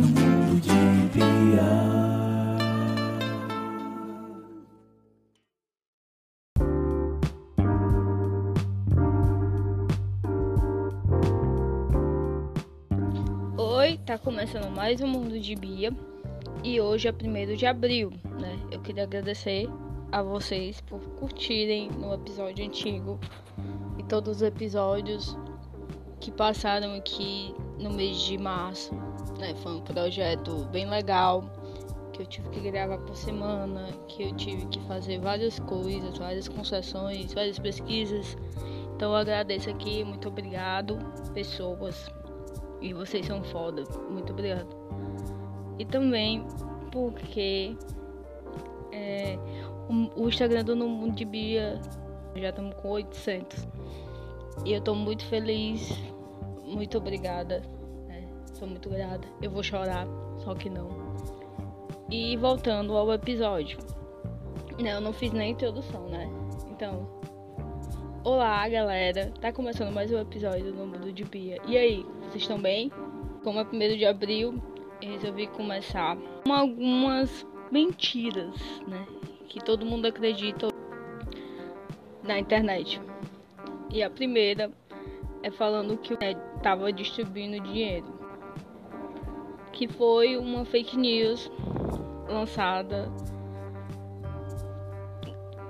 mundo de Bia. Oi, tá começando mais um Mundo de Bia e hoje é 1 de abril, né? Eu queria agradecer a vocês por curtirem no episódio antigo e todos os episódios que passaram aqui no mês de março, né? Foi um projeto bem legal que eu tive que gravar por semana, que eu tive que fazer várias coisas, várias concessões, várias pesquisas. Então eu agradeço aqui, muito obrigado, pessoas. E vocês são foda. Muito obrigado. E também porque é, o, o Instagram do No Mundo de Bia já estamos com 800. E eu tô muito feliz. Muito obrigada. né? Sou muito grata. Eu vou chorar, só que não. E voltando ao episódio. Não, eu não fiz nem introdução, né? Então, Olá, galera! Tá começando mais um episódio do Mundo de Bia. E aí, vocês estão bem? Como é 1 de abril, eu resolvi começar com algumas mentiras, né? Que todo mundo acredita na internet. E a primeira é falando que né, tava distribuindo dinheiro. Que foi uma fake news lançada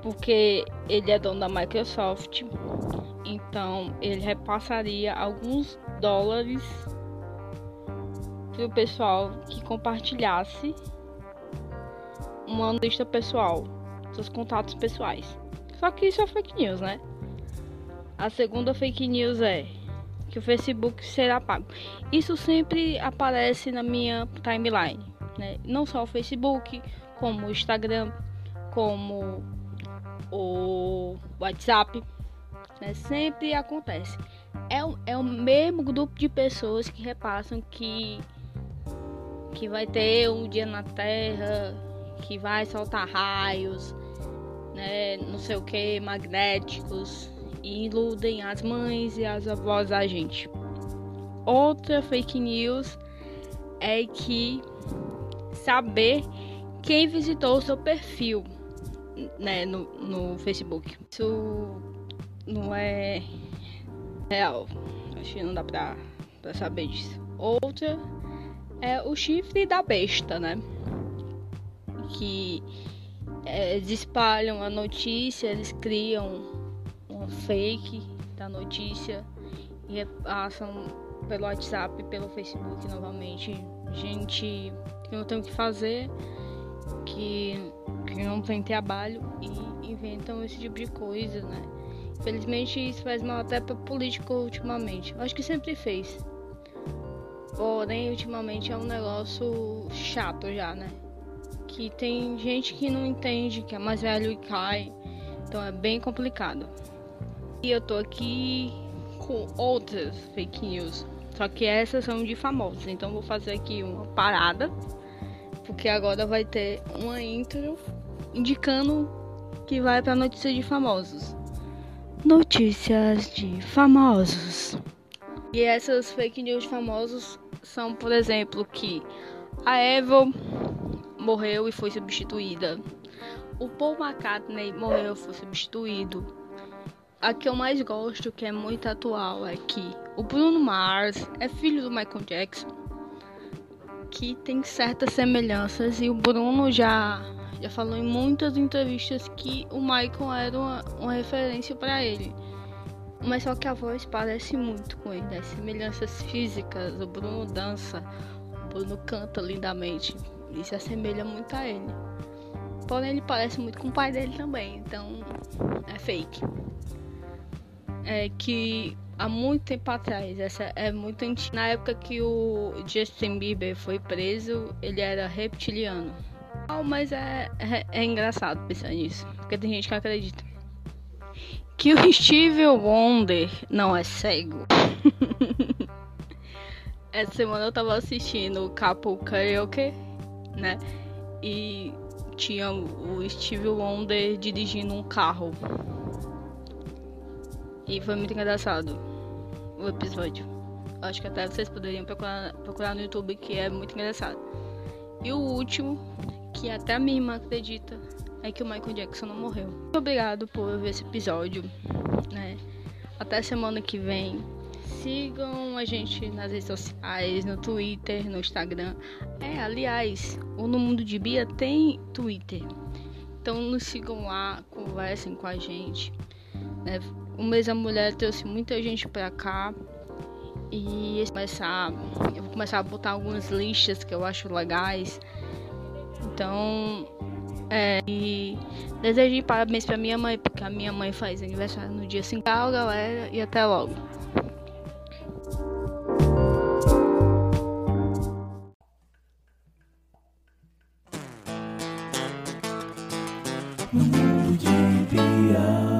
porque ele é dono da Microsoft, então ele repassaria alguns dólares para o pessoal que compartilhasse uma lista pessoal, seus contatos pessoais. Só que isso é fake news, né? A segunda fake news é que o Facebook será pago. Isso sempre aparece na minha timeline, né? Não só o Facebook, como o Instagram, como o WhatsApp, né? Sempre acontece. É, o- é o mesmo grupo de pessoas que repassam que que vai ter um dia na Terra, que vai soltar raios, né? Não sei o que, magnéticos e iludem as mães e as avós da gente. Outra fake news é que saber quem visitou o seu perfil né, no, no Facebook. Isso não é real. Acho que não dá pra, pra saber disso. Outra é o chifre da besta, né? Que eles espalham a notícia, eles criam fake da notícia e repassam pelo WhatsApp, pelo Facebook novamente. Gente que não tem o que fazer, que que não tem trabalho e inventam esse tipo de coisa, né? Infelizmente isso faz mal até para político ultimamente. Acho que sempre fez. Porém, ultimamente é um negócio chato já, né? Que tem gente que não entende, que é mais velho e cai. Então é bem complicado. E eu tô aqui com outras fake news. Só que essas são de famosos. Então vou fazer aqui uma parada. Porque agora vai ter uma intro indicando que vai para notícia de famosos. Notícias de famosos. E essas fake news de famosos são, por exemplo, que a Evo morreu e foi substituída. O Paul McCartney morreu e foi substituído. A que eu mais gosto, que é muito atual, é que o Bruno Mars é filho do Michael Jackson que tem certas semelhanças e o Bruno já já falou em muitas entrevistas que o Michael era uma, uma referência para ele. Mas só que a voz parece muito com ele, as semelhanças físicas, o Bruno dança, o Bruno canta lindamente e se assemelha muito a ele. Porém ele parece muito com o pai dele também, então é fake. É que há muito tempo atrás, essa é muito antiga. Na época que o Justin Bieber foi preso, ele era reptiliano. Ah, Mas é, é, é engraçado pensar nisso, porque tem gente que acredita. Que o Steve Wonder não é cego. Essa semana eu tava assistindo o Capo Karaoke, né? E tinha o Steve Wonder dirigindo um carro. E foi muito engraçado o episódio. Acho que até vocês poderiam procurar, procurar no YouTube, que é muito engraçado. E o último, que até a minha irmã acredita, é que o Michael Jackson não morreu. Muito obrigado por ver esse episódio, né? Até semana que vem. Sigam a gente nas redes sociais, no Twitter, no Instagram. É, aliás, o No Mundo de Bia tem Twitter. Então nos sigam lá, conversem com a gente. Né? O mês da mulher trouxe muita gente pra cá. E começar, eu vou começar a botar algumas listas que eu acho legais. Então, é, e desejei parabéns pra minha mãe, porque a minha mãe faz aniversário no dia 5. Tchau, galera, e até logo. No mundo de.